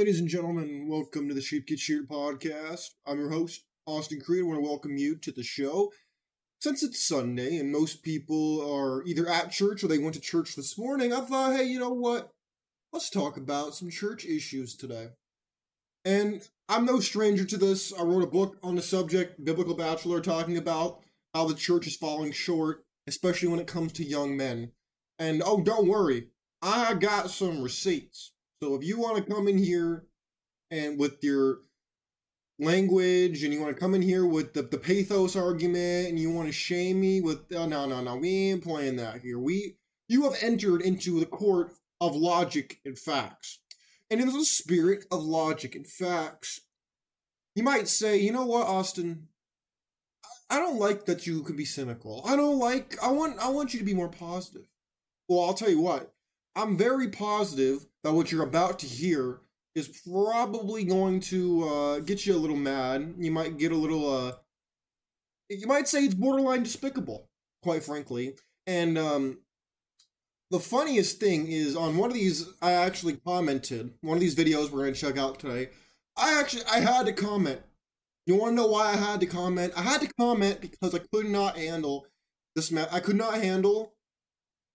Ladies and gentlemen, welcome to the Sheep Get Sheared podcast. I'm your host, Austin Creed. I want to welcome you to the show. Since it's Sunday and most people are either at church or they went to church this morning, I thought, hey, you know what? Let's talk about some church issues today. And I'm no stranger to this. I wrote a book on the subject, Biblical Bachelor, talking about how the church is falling short, especially when it comes to young men. And oh, don't worry, I got some receipts. So if you want to come in here and with your language and you want to come in here with the, the pathos argument and you want to shame me with oh, no no no we ain't playing that here. We you have entered into the court of logic and facts. And in the spirit of logic and facts you might say you know what austin? I don't like that you can be cynical. I don't like i want i want you to be more positive. Well i'll tell you what i'm very positive that what you're about to hear is probably going to uh, get you a little mad. You might get a little, uh, you might say it's borderline despicable, quite frankly. And um, the funniest thing is on one of these, I actually commented, one of these videos we're going to check out today. I actually, I had to comment. You want to know why I had to comment? I had to comment because I could not handle this. man. I could not handle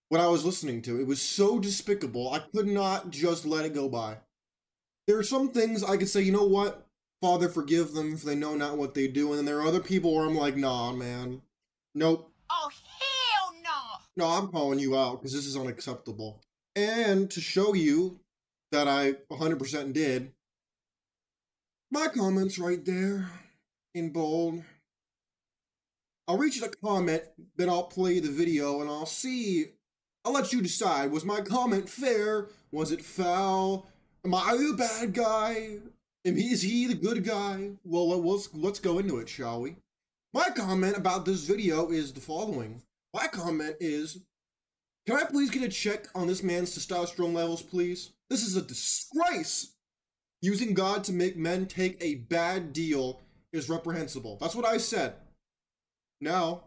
what I was listening to. It was so despicable. I could not just let it go by. There are some things I could say, you know what? Father, forgive them for they know not what they do. And then there are other people where I'm like, nah, man. Nope. Oh, hell no. No, I'm calling you out because this is unacceptable. And to show you that I 100% did, my comments right there in bold. I'll reach the comment, then I'll play the video and I'll see I'll let you decide. Was my comment fair? Was it foul? Am I the bad guy? Am he, is he the good guy? Well, let's, let's go into it, shall we? My comment about this video is the following. My comment is, can I please get a check on this man's testosterone levels, please? This is a disgrace. Using God to make men take a bad deal is reprehensible. That's what I said. Now,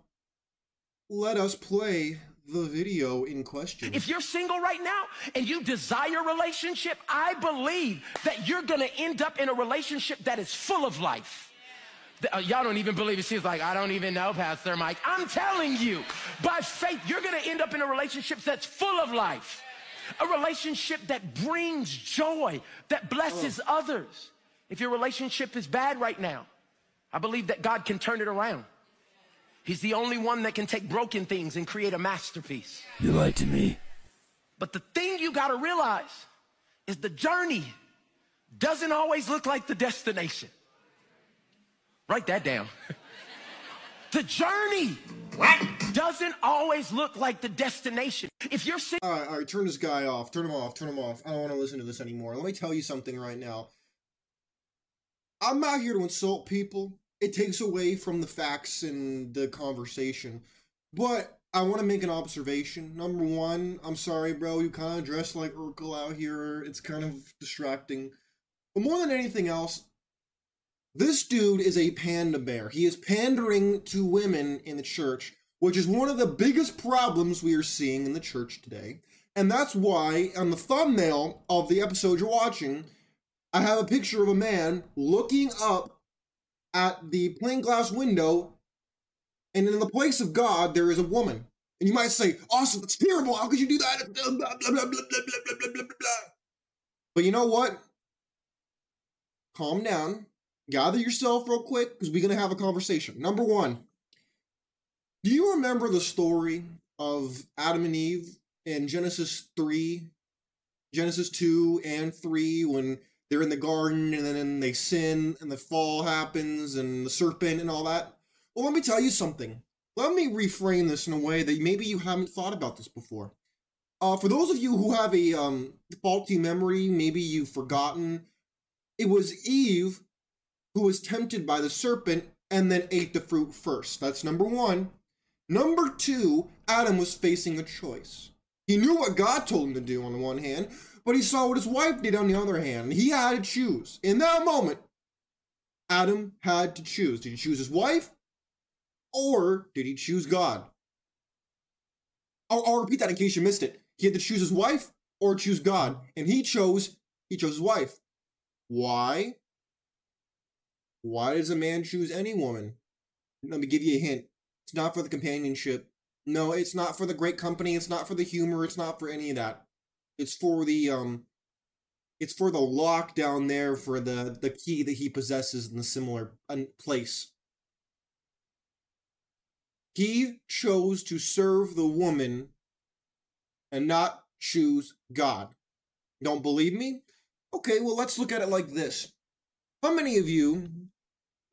let us play the video in question. If you're single right now and you desire a relationship, I believe that you're going to end up in a relationship that is full of life. Uh, y'all don't even believe it. She's like, I don't even know, Pastor Mike. I'm telling you, by faith, you're going to end up in a relationship that's full of life. A relationship that brings joy, that blesses oh. others. If your relationship is bad right now, I believe that God can turn it around. He's the only one that can take broken things and create a masterpiece. You lied to me. But the thing you gotta realize is the journey doesn't always look like the destination. Write that down. the journey what? doesn't always look like the destination. If you're sick. All right, all right, turn this guy off. Turn him off. Turn him off. I don't want to listen to this anymore. Let me tell you something right now. I'm not here to insult people it takes away from the facts and the conversation. But I want to make an observation. Number one, I'm sorry, bro, you kind of dress like Urkel out here. It's kind of distracting. But more than anything else, this dude is a panda bear. He is pandering to women in the church, which is one of the biggest problems we are seeing in the church today. And that's why on the thumbnail of the episode you're watching, I have a picture of a man looking up at the plain glass window, and in the place of God, there is a woman. And you might say, Austin, that's terrible. How could you do that? But you know what? Calm down. Gather yourself real quick because we're going to have a conversation. Number one, do you remember the story of Adam and Eve in Genesis 3, Genesis 2 and 3 when they're in the garden and then they sin and the fall happens and the serpent and all that. Well, let me tell you something. Let me reframe this in a way that maybe you haven't thought about this before. Uh, for those of you who have a um, faulty memory, maybe you've forgotten, it was Eve who was tempted by the serpent and then ate the fruit first. That's number one. Number two, Adam was facing a choice. He knew what God told him to do on the one hand, but he saw what his wife did on the other hand. He had to choose. In that moment, Adam had to choose. Did he choose his wife? Or did he choose God? I'll, I'll repeat that in case you missed it. He had to choose his wife or choose God. And he chose, he chose his wife. Why? Why does a man choose any woman? Let me give you a hint. It's not for the companionship. No, it's not for the great company. It's not for the humor. It's not for any of that. It's for the um. It's for the lock down there for the the key that he possesses in the similar place. He chose to serve the woman and not choose God. Don't believe me? Okay, well, let's look at it like this. How many of you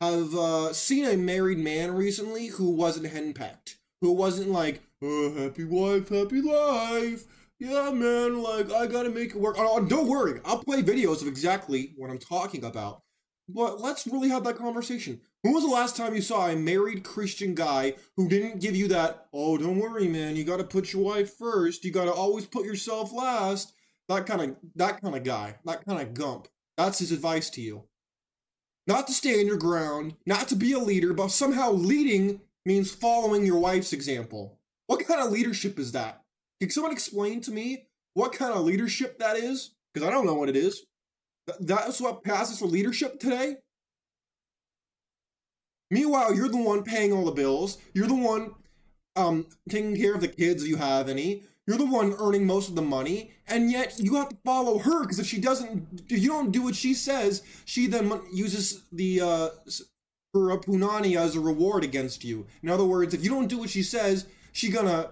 have uh, seen a married man recently who wasn't henpecked? Who wasn't like, oh, happy wife, happy life. Yeah, man, like, I gotta make it work. Oh, don't worry, I'll play videos of exactly what I'm talking about. But let's really have that conversation. When was the last time you saw a married Christian guy who didn't give you that, oh, don't worry, man, you gotta put your wife first, you gotta always put yourself last? That kind of that kind of guy, that kind of gump. That's his advice to you. Not to stand your ground, not to be a leader, but somehow leading means following your wife's example. What kind of leadership is that? Can someone explain to me what kind of leadership that is? Because I don't know what it is. That's what passes for leadership today? Meanwhile, you're the one paying all the bills. You're the one um, taking care of the kids if you have any. You're the one earning most of the money, and yet you have to follow her because if she doesn't, if you don't do what she says, she then uses the uh, her punani as a reward against you. In other words, if you don't do what she says, she gonna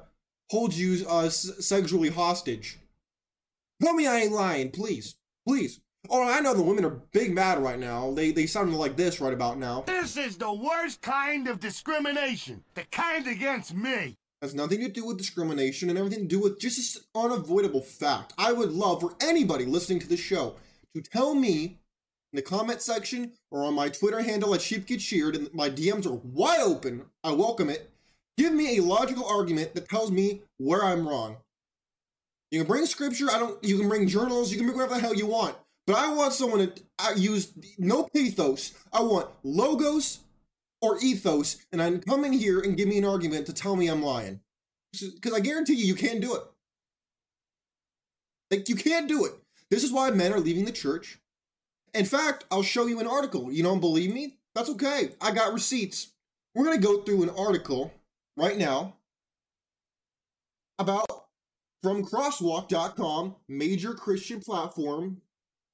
hold you uh, sexually hostage. Tell me I ain't lying, please, please. Oh, I know the women are big mad right now. They they sound like this right about now. This is the worst kind of discrimination. The kind against me. Has nothing to do with discrimination and everything to do with just an unavoidable fact. I would love for anybody listening to this show to tell me in the comment section or on my Twitter handle at Sheep Get Sheared, and my DMs are wide open. I welcome it. Give me a logical argument that tells me where I'm wrong. You can bring scripture. I don't. You can bring journals. You can bring whatever the hell you want. But I want someone to use no pathos. I want logos or ethos, and I'm coming here and give me an argument to tell me I'm lying. Because I guarantee you, you can't do it. Like, you can't do it. This is why men are leaving the church. In fact, I'll show you an article. You don't believe me? That's okay. I got receipts. We're going to go through an article right now about from crosswalk.com, major Christian platform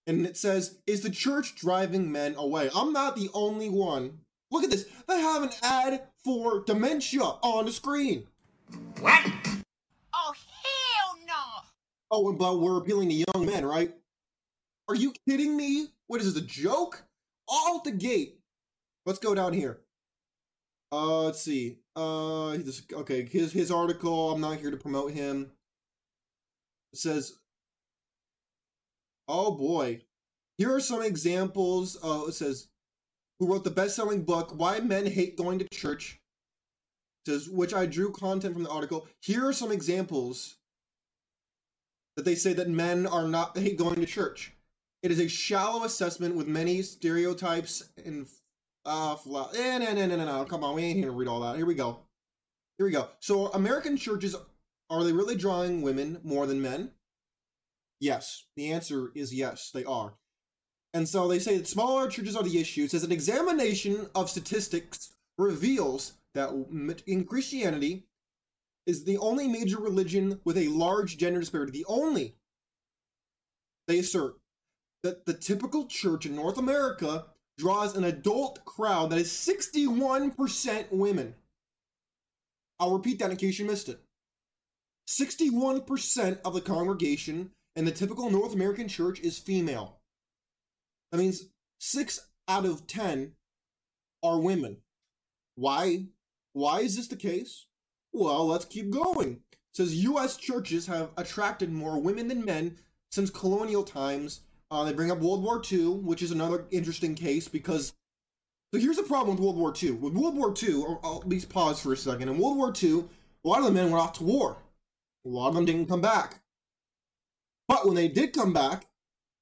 and it says, Is the church driving men away? I'm not the only one. Look at this. They have an ad for dementia on the screen. What? Oh, hell no! Oh, but we're appealing to young men, right? Are you kidding me? What is this, a joke? All the gate. Let's go down here. Uh, let's see. Uh, this, okay, his his article. I'm not here to promote him. Says Oh boy. Here are some examples. Uh, it says, who wrote the best selling book, Why Men Hate Going to Church, says, which I drew content from the article. Here are some examples that they say that men are not hate going to church. It is a shallow assessment with many stereotypes and uh, fla- eh, no, no, no, no, no, come on, we ain't here to read all that. Here we go. Here we go. So, American churches are they really drawing women more than men? Yes. The answer is yes, they are. And so they say that smaller churches are the issue. It says an examination of statistics reveals that in Christianity is the only major religion with a large gender disparity. The only, they assert, that the typical church in North America draws an adult crowd that is 61% women. I'll repeat that in case you missed it. 61% of the congregation in the typical North American church is female. That means six out of ten are women. Why? Why is this the case? Well, let's keep going. It says U.S. churches have attracted more women than men since colonial times. Uh, they bring up World War II, which is another interesting case because. So here's the problem with World War II. With World War II, I'll at least pause for a second. In World War II, a lot of the men went off to war. A lot of them didn't come back. But when they did come back,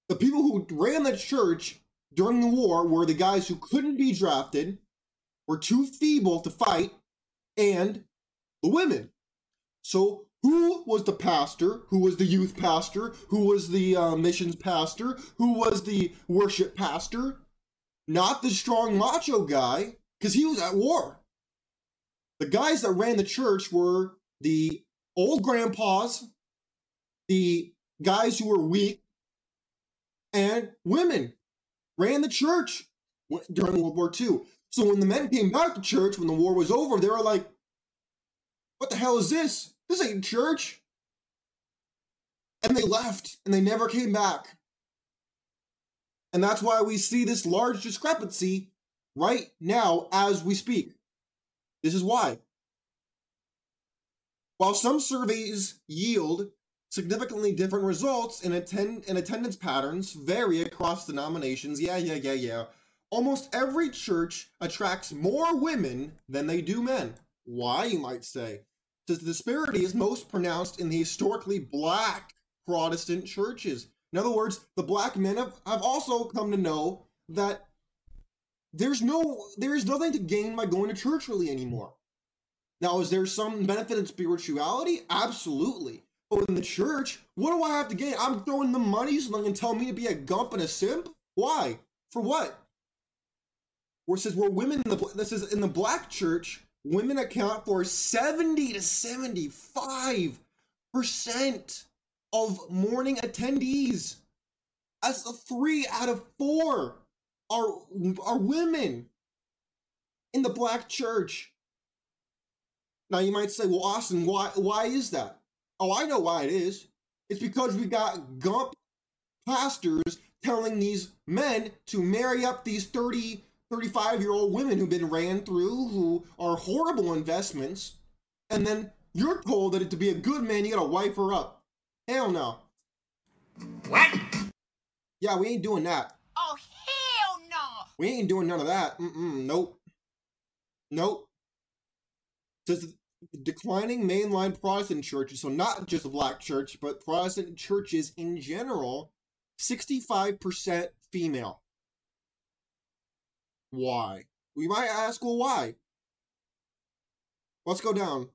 the people who ran the church during the war were the guys who couldn't be drafted, were too feeble to fight, and the women. So Who was the pastor? Who was the youth pastor? Who was the uh, missions pastor? Who was the worship pastor? Not the strong macho guy, because he was at war. The guys that ran the church were the old grandpas, the guys who were weak, and women ran the church during World War II. So when the men came back to church when the war was over, they were like, what the hell is this? This ain't church. And they left and they never came back. And that's why we see this large discrepancy right now as we speak. This is why. While some surveys yield significantly different results in, attend- in attendance patterns vary across denominations, yeah, yeah, yeah, yeah, almost every church attracts more women than they do men. Why, you might say? The disparity is most pronounced in the historically black Protestant churches. In other words, the black men have, have also come to know that there's no there is nothing to gain by going to church really anymore. Now, is there some benefit in spirituality? Absolutely. But in the church, what do I have to gain? I'm throwing the money so they can tell me to be a gump and a simp? Why? For what? Where it says we're women in the this is in the black church, women account for 70 to 75 percent of morning attendees. That's three out of four are are women in the black church. Now you might say, well, Austin, why why is that? Oh, I know why it is. It's because we got gump pastors telling these men to marry up these 30 35 year old women who've been ran through, who are horrible investments, and then you're told that to be a good man, you gotta wipe her up. Hell no. What? Yeah, we ain't doing that. Oh, hell no! We ain't doing none of that. Mm-mm, nope. Nope. Says declining mainline Protestant churches, so not just the black church, but Protestant churches in general, 65% female. Why? We might ask, well, why? Let's go down.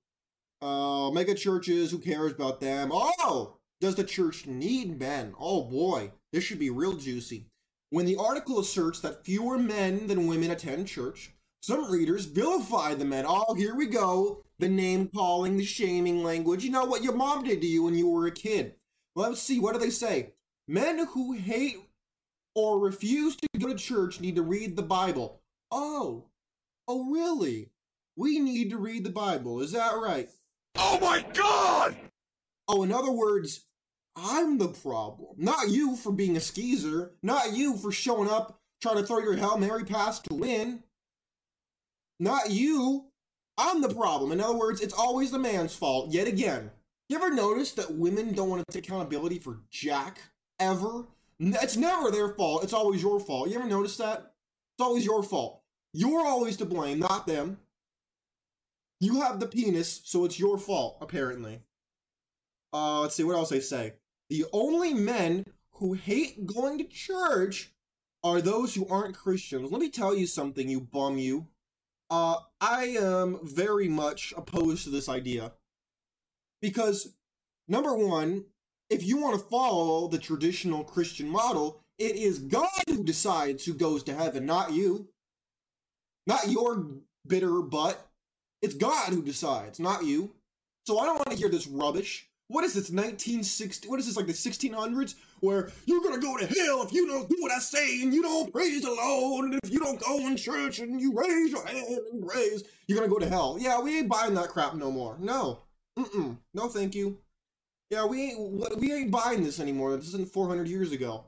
Uh, mega churches, who cares about them? Oh! Does the church need men? Oh boy, this should be real juicy. When the article asserts that fewer men than women attend church, some readers vilify the men. Oh, here we go. The name calling, the shaming language. You know what your mom did to you when you were a kid. Let's see, what do they say? Men who hate or refuse to go to church need to read the Bible. Oh, oh, really? We need to read the Bible. Is that right? Oh my god! Oh, in other words, I'm the problem. Not you for being a skeezer. Not you for showing up trying to throw your Hail Mary pass to win. Not you. I'm the problem. In other words, it's always the man's fault, yet again. You ever notice that women don't want to take accountability for Jack? Ever? It's never their fault. It's always your fault. You ever notice that? It's always your fault. You're always to blame, not them. You have the penis, so it's your fault, apparently. Uh, let's see, what else they say? The only men who hate going to church are those who aren't Christians. Let me tell you something, you bum you. Uh, I am very much opposed to this idea. Because, number one, if you want to follow the traditional Christian model, it is God who decides who goes to heaven, not you. Not your bitter butt. It's God who decides, not you. So I don't want to hear this rubbish. What is this, 1960? What is this, like the 1600s? Where you're gonna go to hell if you don't do what I say and you don't praise the Lord, and if you don't go in church and you raise your hand and praise, you're gonna go to hell. Yeah, we ain't buying that crap no more. No. Mm-mm. No, thank you. Yeah, we ain't we ain't buying this anymore. This isn't 400 years ago.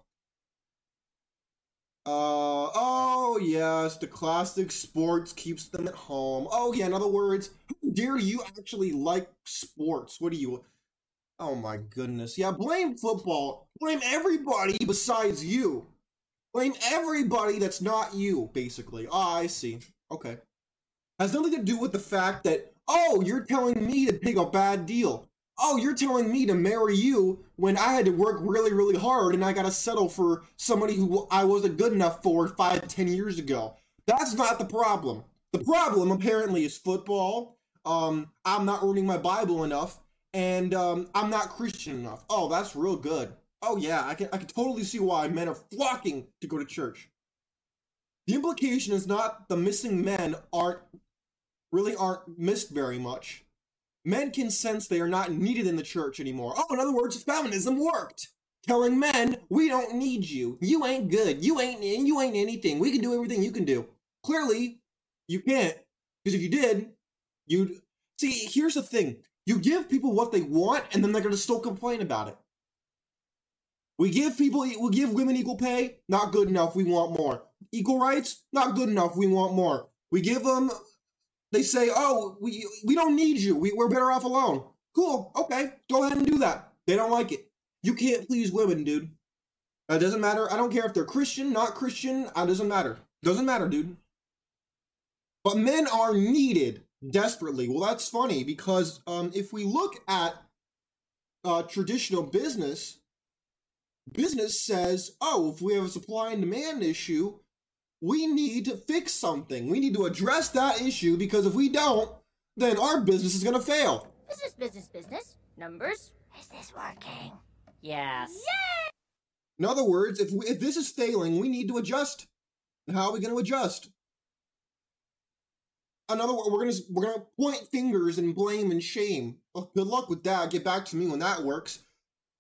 Uh oh yes, the classic sports keeps them at home. Oh yeah, in other words, dare you actually like sports? What do you? Oh my goodness, yeah. Blame football. Blame everybody besides you. Blame everybody that's not you, basically. Ah, I see. Okay, has nothing to do with the fact that oh, you're telling me to take a bad deal oh, you're telling me to marry you when I had to work really, really hard and I got to settle for somebody who I wasn't good enough for five, ten years ago. That's not the problem. The problem apparently is football. Um, I'm not reading my Bible enough, and um, I'm not Christian enough. Oh, that's real good. Oh yeah, I can I can totally see why men are flocking to go to church. The implication is not the missing men aren't really aren't missed very much. Men can sense they are not needed in the church anymore. Oh, in other words, feminism worked. Telling men, we don't need you. You ain't good. You ain't you ain't anything. We can do everything you can do. Clearly, you can't. Because if you did, you'd see, here's the thing. You give people what they want, and then they're gonna still complain about it. We give people, we give women equal pay, not good enough. We want more. Equal rights, not good enough. We want more. We give them, they say, oh, we we don't need you. We, we're better off alone. Cool. Okay, go ahead and do that. They don't like it. You can't please women, dude. It doesn't matter. I don't care if they're Christian, not Christian. It doesn't matter. Doesn't matter, dude. But men are needed desperately. Well, that's funny because um, if we look at uh, traditional business, business says, oh, if we have a supply and demand issue, we need to fix something. We need to address that issue because if we don't, then our business is going to fail. Business, business, business. Numbers. Is this working? Yes. Yay! In other words, if, we, if this is failing, we need to adjust. And how are we going to adjust? Another we're gonna we're gonna point fingers and blame and shame. Well, good luck with that. Get back to me when that works,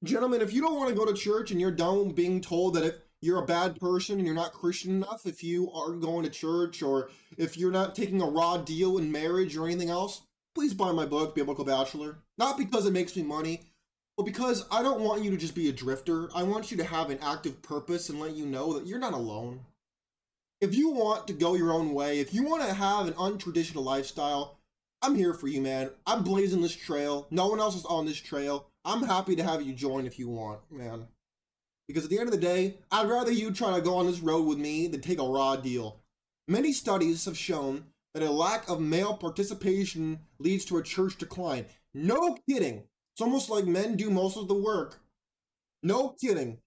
gentlemen. If you don't want to go to church and you're done being told that if you're a bad person and you're not Christian enough, if you aren't going to church or if you're not taking a raw deal in marriage or anything else, please buy my book, Biblical Bachelor. Not because it makes me money, but because I don't want you to just be a drifter. I want you to have an active purpose and let you know that you're not alone if you want to go your own way, if you want to have an untraditional lifestyle, I'm here for you, man. I'm blazing this trail. No one else is on this trail. I'm happy to have you join if you want, man. Because at the end of the day, I'd rather you try to go on this road with me than take a raw deal. Many studies have shown that a lack of male participation leads to a church decline. No kidding. It's almost like men do most of the work. No kidding.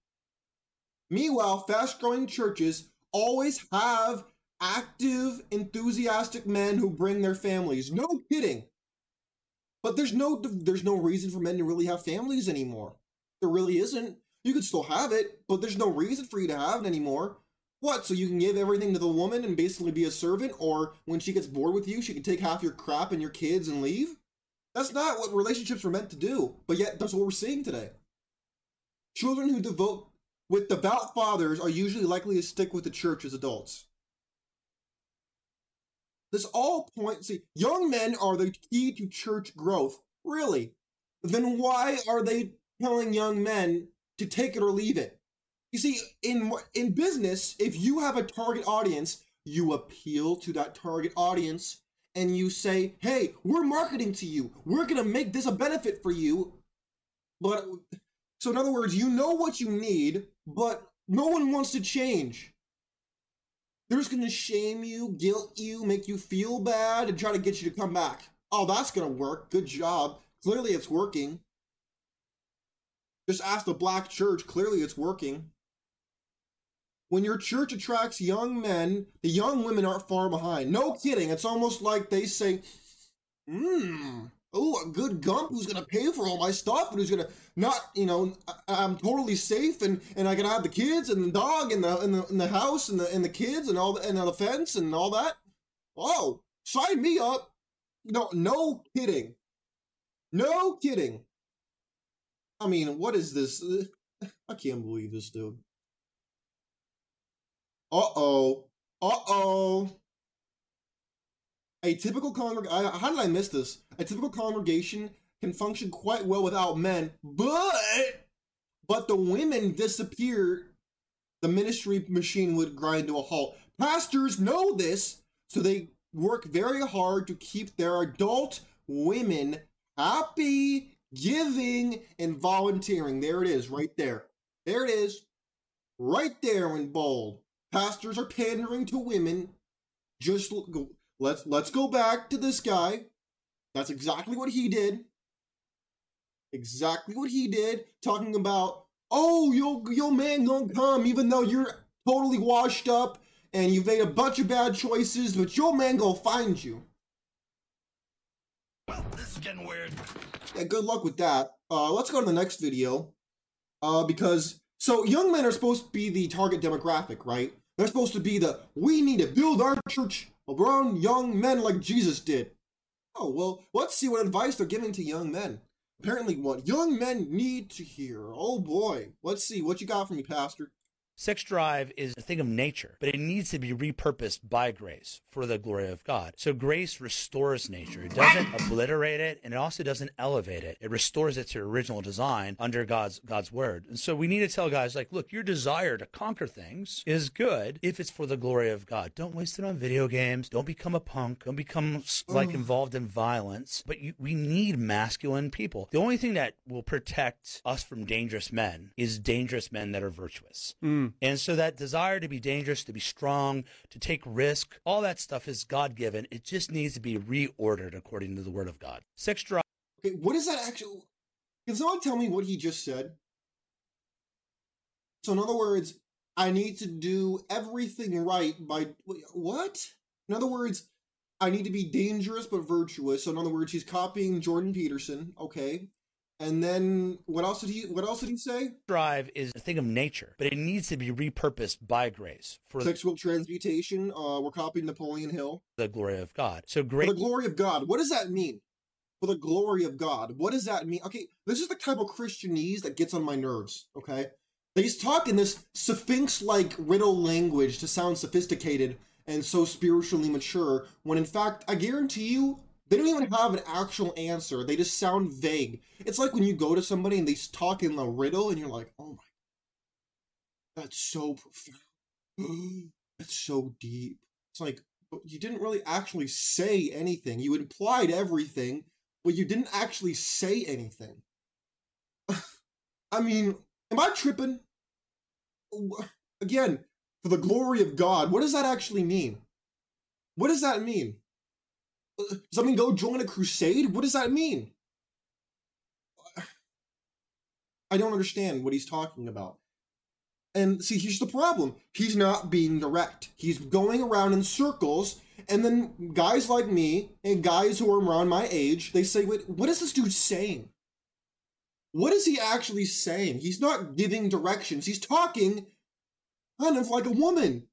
Meanwhile, fast growing churches always have active, enthusiastic men who bring their families. No kidding. But there's no there's no reason for men to really have families anymore. There really isn't. You could still have it, but there's no reason for you to have it anymore. What? So you can give everything to the woman and basically be a servant, or when she gets bored with you, she can take half your crap and your kids and leave? That's not what relationships were meant to do, but yet that's what we're seeing today. Children who devote with devout fathers are usually likely to stick with the church as adults. This all points, see, young men are the key to church growth. Really? Then why are they telling young men to take it or leave it? You see, in in business, if you have a target audience, you appeal to that target audience and you say, "Hey, we're marketing to you. We're going to make this a benefit for you." But so in other words, you know what you need, but no one wants to change. They're just gonna shame you, guilt you, make you feel bad, and try to get you to come back. Oh, that's gonna work. Good job. Clearly it's working. Just ask the black church. Clearly it's working. When your church attracts young men, the young women aren't far behind. No kidding. It's almost like they say, hmm, oh, a good gump who's going to pay for all my stuff and who's going to not, you know, I, am totally safe and, and I can have the kids and the dog and the, and the, and the house and the, and the kids and all the, and the fence and all that. Oh, sign me up. No, no kidding. No kidding. I mean, what is this? I can't believe this, dude. Uh oh. Uh oh a typical congregation, how did I miss this? A typical congregation can function quite well without men, but but the women disappear, the ministry machine would grind to a halt. Pastors know this, so they work very hard to keep their adult women happy, giving, and volunteering. There it is, right there. There it is, right there in bold. Pastors are pandering to women. Just let's let's go back to this guy. That's exactly what he did. Exactly what he did, talking about, oh, your your man gonna come, even though you're totally washed up and you've made a bunch of bad choices, but your man gonna find you. Well, this is getting weird. Yeah, good luck with that. Uh, let's go to the next video. Uh, because so young men are supposed to be the target demographic, right? They're supposed to be the we need to build our church around young men like Jesus did. Oh well, let's see what advice they're giving to young men. Apparently, what young men need to hear. Oh boy, let's see what you got for me, Pastor. Sex drive is a thing of nature, but it needs to be repurposed by grace for the glory of God. So grace restores nature. It doesn't obliterate it, and it also doesn't elevate it. It restores it to original design under God's God's word. And so we need to tell guys like, look, your desire to conquer things is good if it's for the glory of God. Don't waste it on video games. Don't become a punk. Don't become like involved in violence. But you, we need masculine people. The only thing that will protect us from dangerous men is dangerous men that are virtuous. Hmm. Mm-hmm. And so that desire to be dangerous, to be strong, to take risk, all that stuff is God given. It just needs to be reordered according to the word of God. Sex drive Okay, what is that actually? Can someone tell me what he just said? So, in other words, I need to do everything right by what? In other words, I need to be dangerous but virtuous. So, in other words, he's copying Jordan Peterson. Okay, and then what else did he? What else did he say? drive is a thing of nature, but it needs to be repurposed by grace for Sexual transmutation. Uh, we're copying Napoleon Hill. the glory of God. So For grace the glory of God. What does that mean? For the glory of God. What does that mean? Okay, this is the type of Christianese that gets on my nerves, okay? They just talk in this sphinx like riddle language to sound sophisticated and so spiritually mature, when in fact, I guarantee you, they don't even have an actual answer. They just sound vague. It's like when you go to somebody and they talk in a riddle and you're like, oh my, that's so profound. that's so deep. It's like, you didn't really actually say anything. You implied everything, but you didn't actually say anything. I mean, am I tripping? Again, for the glory of God, what does that actually mean? What does that mean? Does that mean go join a crusade? What does that mean? I don't understand what he's talking about. And see, here's the problem. He's not being direct. He's going around in circles, and then guys like me and guys who are around my age, they say, wait, what is this dude saying? What is he actually saying? He's not giving directions. He's talking kind of like a woman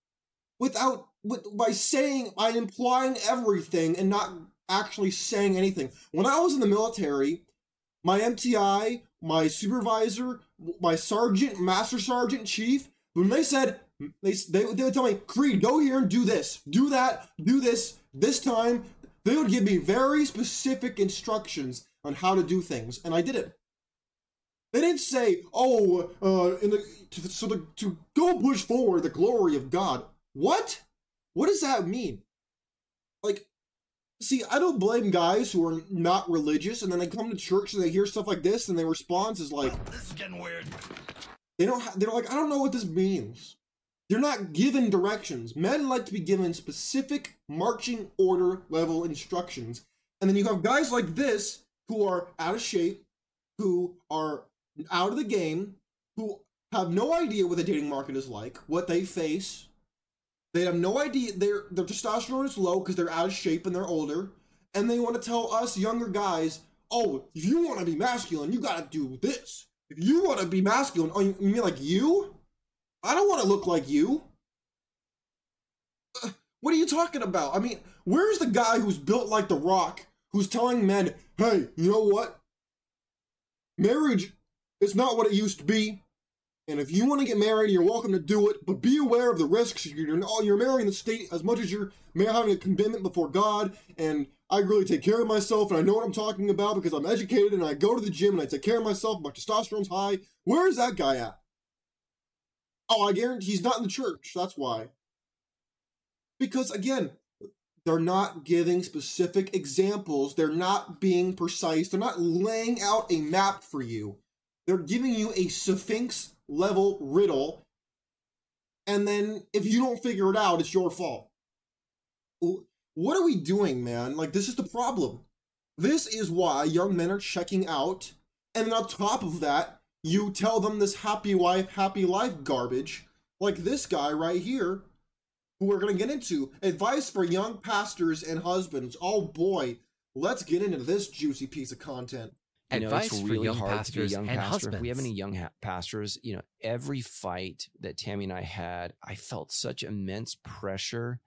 without with, by saying by implying everything and not actually saying anything. When I was in the military, my MTI, my supervisor, my sergeant, master sergeant, chief, when they said they they, they would tell me, Creed, go here and do this, do that, do this this time. They would give me very specific instructions on how to do things, and I did it. They didn't say, "Oh, uh, in the to, so the, to go push forward the glory of God." What? What does that mean? Like, see, I don't blame guys who are not religious, and then they come to church and they hear stuff like this, and their response is like, This is getting weird. they don't. Ha- they're like, I don't know what this means. They're not given directions. Men like to be given specific marching order level instructions, and then you have guys like this who are out of shape, who are out of the game, who have no idea what the dating market is like, what they face. They have no idea. Their their testosterone is low because they're out of shape and they're older, and they want to tell us younger guys, "Oh, if you want to be masculine, you got to do this." If you want to be masculine, oh, you you mean like you? I don't want to look like you. Uh, What are you talking about? I mean, where's the guy who's built like The Rock, who's telling men, hey, you know what? Marriage is not what it used to be. And if you want to get married, you're welcome to do it, but be aware of the risks. You're, you're marrying the state as much as you're having a commitment before God. And I really take care of myself, and I know what I'm talking about because I'm educated, and I go to the gym, and I take care of myself. My testosterone's high. Where is that guy at? Oh, I guarantee he's not in the church. That's why. Because again, they're not giving specific examples. They're not being precise. They're not laying out a map for you. They're giving you a Sphinx level riddle. And then if you don't figure it out, it's your fault. What are we doing, man? Like, this is the problem. This is why young men are checking out. And on top of that, you tell them this happy wife, happy life garbage, like this guy right here, who we're going to get into. Advice for young pastors and husbands. Oh boy, let's get into this juicy piece of content. You know, Advice it's for really young hard to be a young and pastor. If we have any young ha- pastors, you know, every fight that Tammy and I had, I felt such immense pressure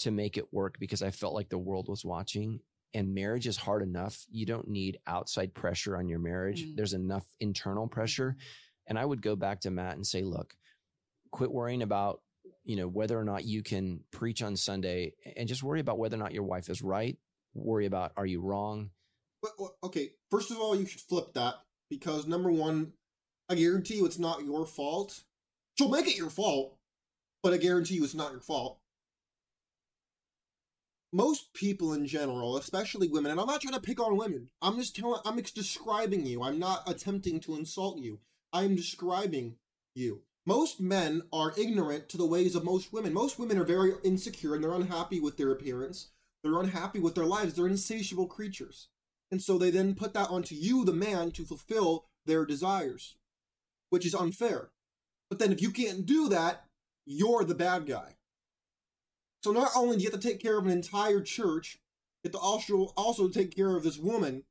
to make it work because I felt like the world was watching. And marriage is hard enough. You don't need outside pressure on your marriage. Mm. There's enough internal pressure. And I would go back to Matt and say, look, quit worrying about, you know, whether or not you can preach on Sunday and just worry about whether or not your wife is right. Worry about, are you wrong? But, okay, first of all, you should flip that because number one, I guarantee you it's not your fault. She'll make it your fault, but I guarantee you it's not your fault. Most people in general, especially women, and I'm not trying to pick on women. I'm just telling, I'm ex- describing you. I'm not attempting to insult you. I'm describing you. Most men are ignorant to the ways of most women. Most women are very insecure and they're unhappy with their appearance. They're unhappy with their lives. They're insatiable creatures. And so they then put that onto you, the man, to fulfill their desires, which is unfair. But then if you can't do that, you're the bad guy. So not only do you have to take care of an entire church, you have to also also take care of this woman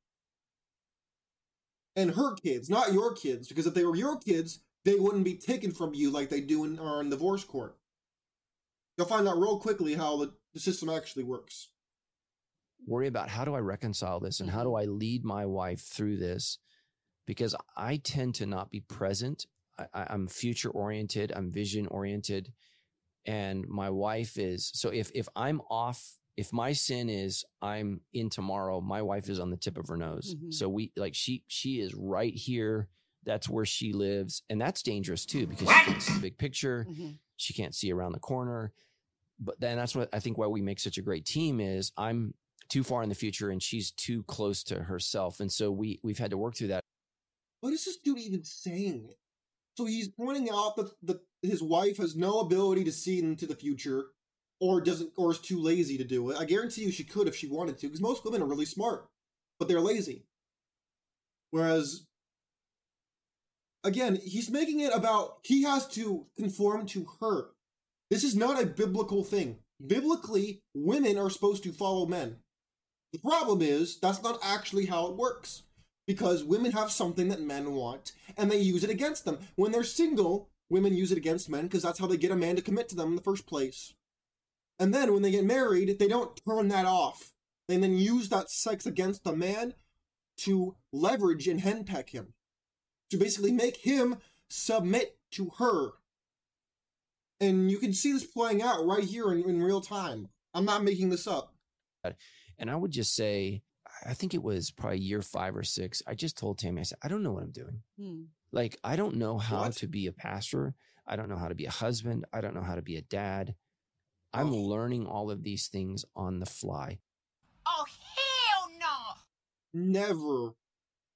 and her kids, not your kids, because if they were your kids, they wouldn't be taken from you like they do in, in divorce court. You'll find out real quickly how the, the system actually works. Worry about how do I reconcile this and how do I lead my wife through this? Because I tend to not be present. I, I'm future oriented. I'm vision oriented. And my wife is, so if, if I'm off, if my sin is I'm in tomorrow, my wife is on the tip of her nose. Mhm. So we like, she, she is right here. That's where she lives. And that's dangerous too, because she can't see the big picture Mhm. she can't see around the corner. But then that's what I think why we make such a great team is I'm too far in the future and she's too close to herself. And so we we've had to work through that. What is this dude even saying? So he's pointing out that, that his wife has no ability to see into the future, or doesn't, or is too lazy to do it. I guarantee you she could if she wanted to, because most women are really smart, but they're lazy. Whereas, again, he's making it about he has to conform to her. This is not a biblical thing. Biblically, women are supposed to follow men. The problem is that's not actually how it works because women have something that men want and they use it against them. When they're single, women use it against men because that's how they get a man to commit to them in the first place. And then when they get married, they don't turn that off. They then use that sex against the man to leverage and henpeck him. To basically make him submit to her. And you can see this playing out right here in, in real time. I'm not making this up. And I would just say, I think it was probably year five or six. I just told Tammy, I said, I don't know what I'm doing. Hmm. Like, I don't know how What? to be a pastor. I don't know how to be a husband. I don't know how to be a dad. I'm Oh. learning all of these things on the fly. Oh, hell no! never,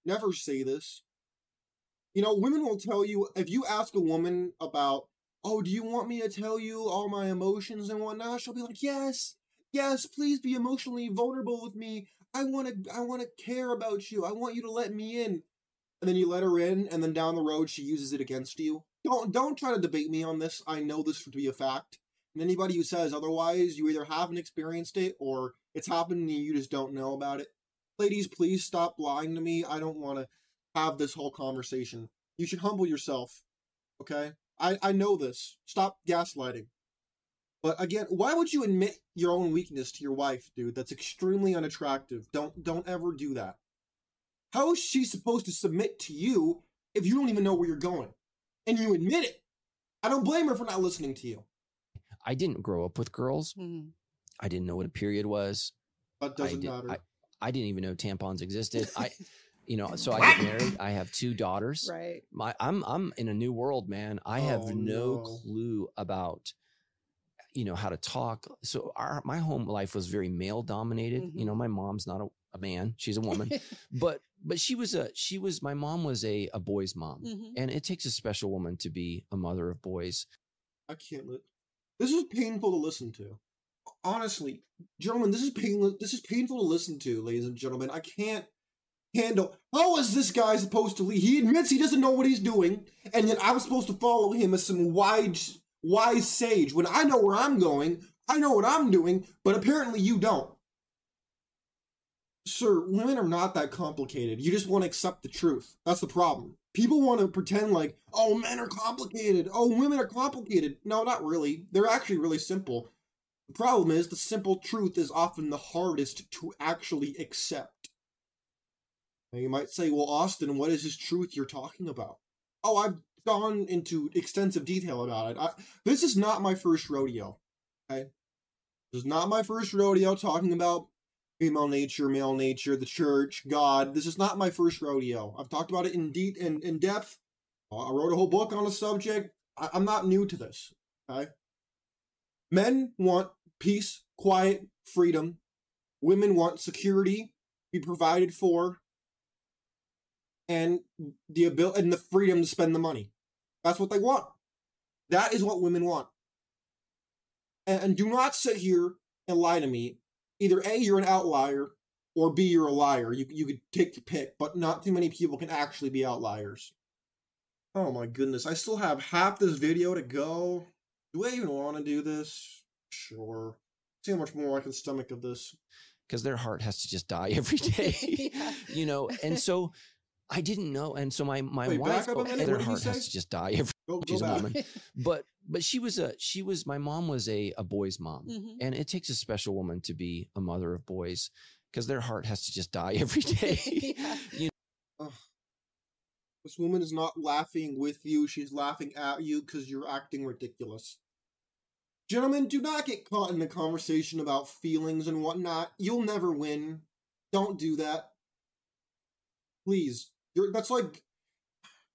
never say this. You know, women will tell you if you ask a woman about, oh, do you want me to tell you all my emotions and whatnot? She'll be like, yes, yes, please be emotionally vulnerable with me. I want to, I want to care about you. I want you to let me in. And then you let her in, and then down the road she uses it against you. Don't, don't try to debate me on this. I know this to be a fact. And anybody who says otherwise, you either haven't experienced it or it's happened and you just don't know about it ladies, please stop lying to me. I don't want to have this whole conversation. You should humble yourself. Okay? I, I know this. Stop gaslighting. But again, why would you admit your own weakness to your wife, dude? That's extremely unattractive. Don't don't ever do that. How is she supposed to submit to you if you don't even know where you're going? And you admit it. I don't blame her for not listening to you. I didn't grow up with girls. Hmm. I didn't know what a period was. That I doesn't did- matter. I, I didn't even know tampons existed. I, you know, so I get married. I have two daughters. Right. My, I'm, I'm in a new world, man. I have Oh, no, no. clue about, you know, how to talk. So our, my home life was very male dominated. You Mm-hmm. know, my mom's not a, a man; she's a woman. but, but she was a, she was my mom was a a boy's mom, Mhm. and it takes a special woman to be a mother of boys. I can't. Li- this is painful to listen to. Honestly, gentlemen, this is pain. This is painful to listen to, ladies and gentlemen. I can't handle. How is this guy supposed to lead? He admits he doesn't know what he's doing, and yet I'm supposed to follow him as some wise, wise sage. When I know where I'm going, I know what I'm doing, but apparently you don't. Sir, women are not that complicated. You just want to accept the truth. That's the problem. People want to pretend like, oh, men are complicated. Oh, women are complicated. No, not really. They're actually really simple. The problem is the simple truth is often the hardest to actually accept. Now you might say, well, Austin, what is this truth you're talking about? Oh, I've gone into extensive detail about it. I, this is not my first rodeo. Okay? This is not my first rodeo talking about female nature, male nature, the church, God. This is not my first rodeo. I've talked about it in deep in, in depth. I wrote a whole book on the subject. I, I'm not new to this. Okay. Men want peace, quiet, freedom. Women want security, be provided for, and the ability and the freedom to spend the money. That's what they want. That is what women want. And, and do not sit here and lie to me either A, you're an outlier, or B, you're a liar. You, you could take your pick, but not too many people can actually be outliers. Oh my goodness, I still have half this video to go. Do I even want to do this? Sure. See how much more I can stomach of this. Because their heart has to just die every day. Yeah. you know, and so I didn't know. And so my, my Wait, wife, back up a minute, their what did you heart has to just die every Go, go She's a woman. but but she was a she was my mom was a a boy's mom Mhm. and it takes a special woman to be a mother of boys because their heart has to just die every day Yeah. Ugh. This woman is not laughing with you, she's laughing at you because you're acting ridiculous. Gentlemen, do not get caught in a conversation about feelings and whatnot. You'll never win. Don't do that. Please. You're, that's like,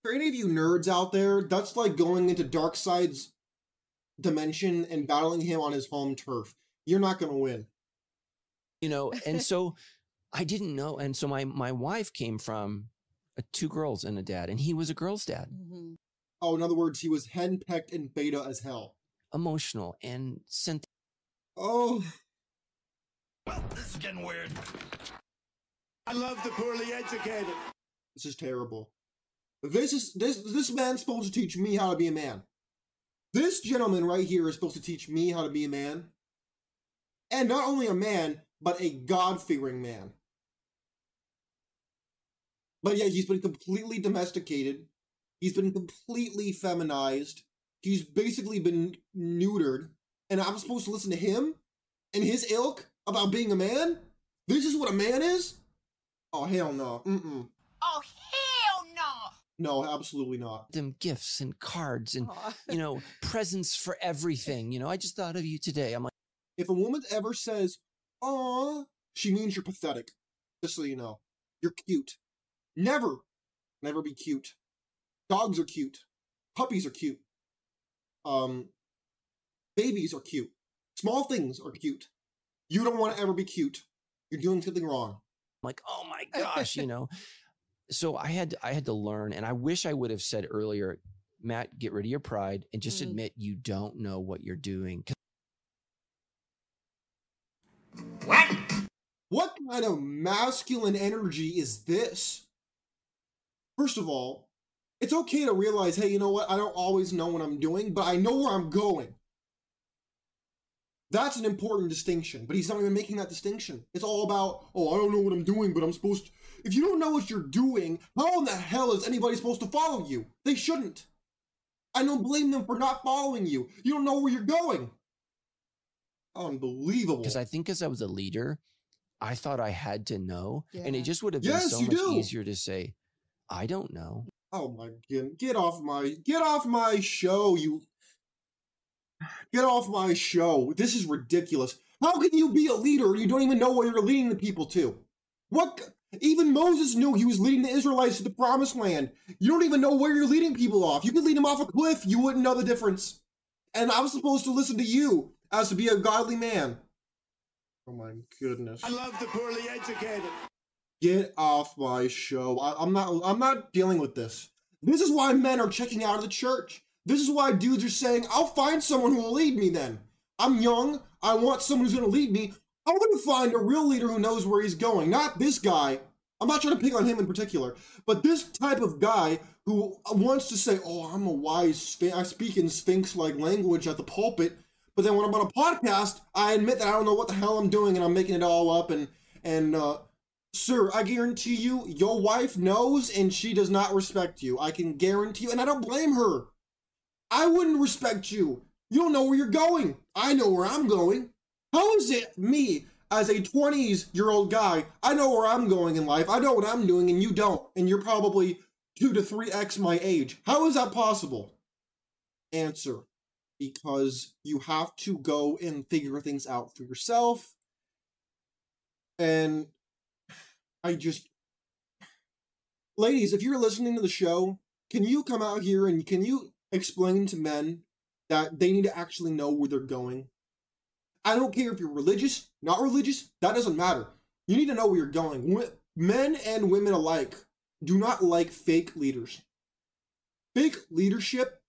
for any of you nerds out there, that's like going into Darkseid's dimension and battling him on his home turf. You're not going to win. you know and so i didn't know and so my my wife came from uh, two girls and a dad and he was a girl's dad Mhm. Oh, in other words, he was henpecked and beta as hell. emotional and sent Oh, Well, this is getting weird. I love the poorly educated. This is terrible. This is this this man's supposed to teach me how to be a man. This gentleman right here is supposed to teach me how to be a man. And not only a man, but a God-fearing man. But yeah, he's been completely domesticated. He's been completely feminized. He's basically been neutered. And I'm supposed to listen to him and his ilk about being a man? This is what a man is? Oh hell no. Mm-mm. Oh, hell no! No, absolutely not. them gifts and cards and Aw. you know presents for everything you know i just thought of you today i'm like If a woman ever says, "Aw," she means you're pathetic. Just so you know, you're cute. Never, never be cute. Dogs are cute. Puppies are cute. Um, babies are cute. Small things are cute. You don't want to ever be cute. You're doing something wrong. like oh my gosh you know so i had i had to learn and i wish i would have said earlier matt get rid of your pride and just Mm. admit you don't know what you're doing 'Cause What? What kind of masculine energy is this? First of all, it's okay to realize, hey, you know what? I don't always know what I'm doing, but I know where I'm going. That's an important distinction, but he's not even making that distinction. It's all about, oh, I don't know what I'm doing, but I'm supposed to. If you don't know what you're doing, how in the hell is anybody supposed to follow you? They shouldn't. I don't blame them for not following you. You don't know where you're going. Unbelievable. because I think as I was a leader, I thought I had to know, and it just would have been Yes, so much do. easier to say, I don't know. Oh my god! Get off my get off my show, you. Get off my show. This is ridiculous. How can you be a leader and you don't even know what you're leading the people to? What? Even Moses knew he was leading the Israelites to the promised land. You don't even know where you're leading people off. You could lead them off a cliff, you wouldn't know the difference. And I'm supposed to listen to you as to be a godly man. Oh my goodness. I love the poorly educated. Get off my show. I, I'm not. I'm not dealing with this. This is why men are checking out of the church. This is why dudes are saying, "I'll find someone who will lead me." Then I'm young. I want someone who's going to lead me. I'm going to find a real leader who knows where he's going. Not this guy. I'm not trying to pick on him in particular, but this type of guy who wants to say, "Oh, I'm a wise. Sphinx. I speak in Sphinx-like language at the pulpit." But then when I'm on a podcast, I admit that I don't know what the hell I'm doing and I'm making it all up and and uh, Sir, I guarantee you, your wife knows and she does not respect you. I can guarantee you, and I don't blame her. I wouldn't respect you. You don't know where you're going. I know where I'm going. How is it me, as a 20s year old guy, I know where I'm going in life. I know what I'm doing, and you don't. And you're probably 2 to 3x my age. How is that possible? Answer because you have to go and figure things out for yourself. And I just. Ladies, if you're listening to the show, can you come out here and can you explain to men that they need to actually know where they're going? I don't care if you're religious, not religious, that doesn't matter. You need to know where you're going. Men and women alike do not like fake leaders. Fake leadership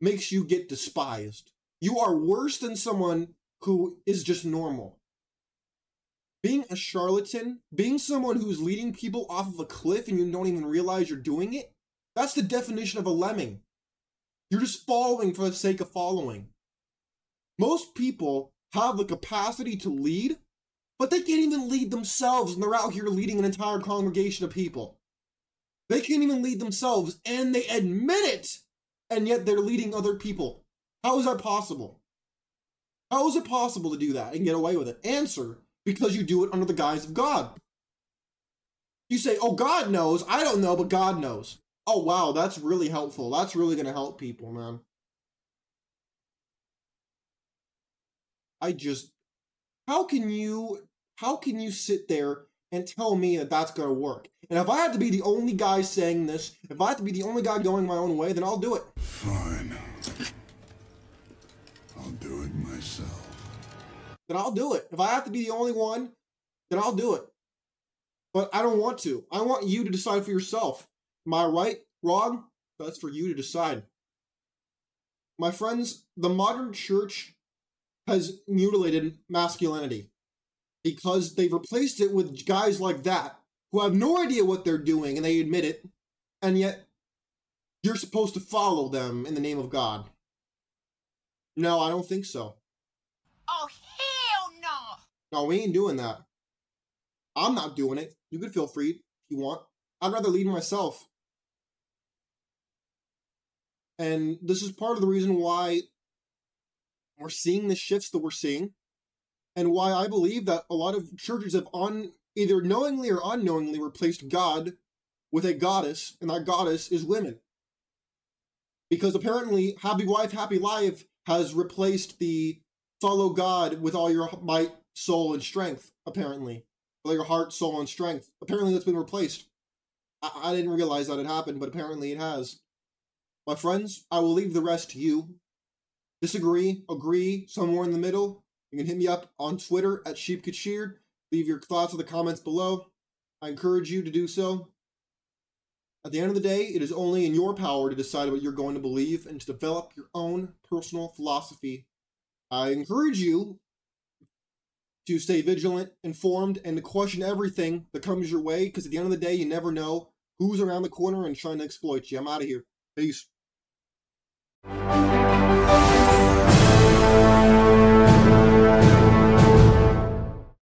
makes you get despised. You are worse than someone who is just normal. Being a charlatan, being someone who's leading people off of a cliff and you don't even realize you're doing it, that's the definition of a lemming. You're just following for the sake of following. Most people have the capacity to lead, but they can't even lead themselves and they're out here leading an entire congregation of people. They can't even lead themselves and they admit it, and yet they're leading other people. How is that possible? How is it possible to do that and get away with it? Answer because you do it under the guise of God. You say, oh, God knows. I don't know, but God knows. Oh, wow, that's really helpful. That's really going to help people, man. I just, how can you, how can you sit there and tell me that that's going to work? And if I have to be the only guy saying this, if I have to be the only guy going my own way, then I'll do it. Fine. I'll do it myself. Then I'll do it. If I have to be the only one, then I'll do it. But I don't want to. I want you to decide for yourself. Am I right? Wrong? That's for you to decide. My friends, the modern church has mutilated masculinity because they've replaced it with guys like that who have no idea what they're doing and they admit it, and yet you're supposed to follow them in the name of God. No, I don't think so. Oh, hell no! No, we ain't doing that. I'm not doing it. You could feel free if you want. I'd rather lead myself. And this is part of the reason why we're seeing the shifts that we're seeing, and why I believe that a lot of churches have on either knowingly or unknowingly replaced God with a goddess, and that goddess is women. Because apparently, Happy Wife, Happy Life has replaced the follow God with all your might, soul, and strength, apparently. All your heart, soul, and strength. Apparently, that's been replaced. I, I didn't realize that had happened, but apparently it has. My friends, I will leave the rest to you. Disagree, agree, somewhere in the middle. You can hit me up on Twitter at SheepGetSheared. Leave your thoughts in the comments below. I encourage you to do so. At the end of the day, it is only in your power to decide what you're going to believe and to develop your own personal philosophy. I encourage you to stay vigilant, informed, and to question everything that comes your way because at the end of the day, you never know who's around the corner and trying to exploit you. I'm out of here. Peace. Música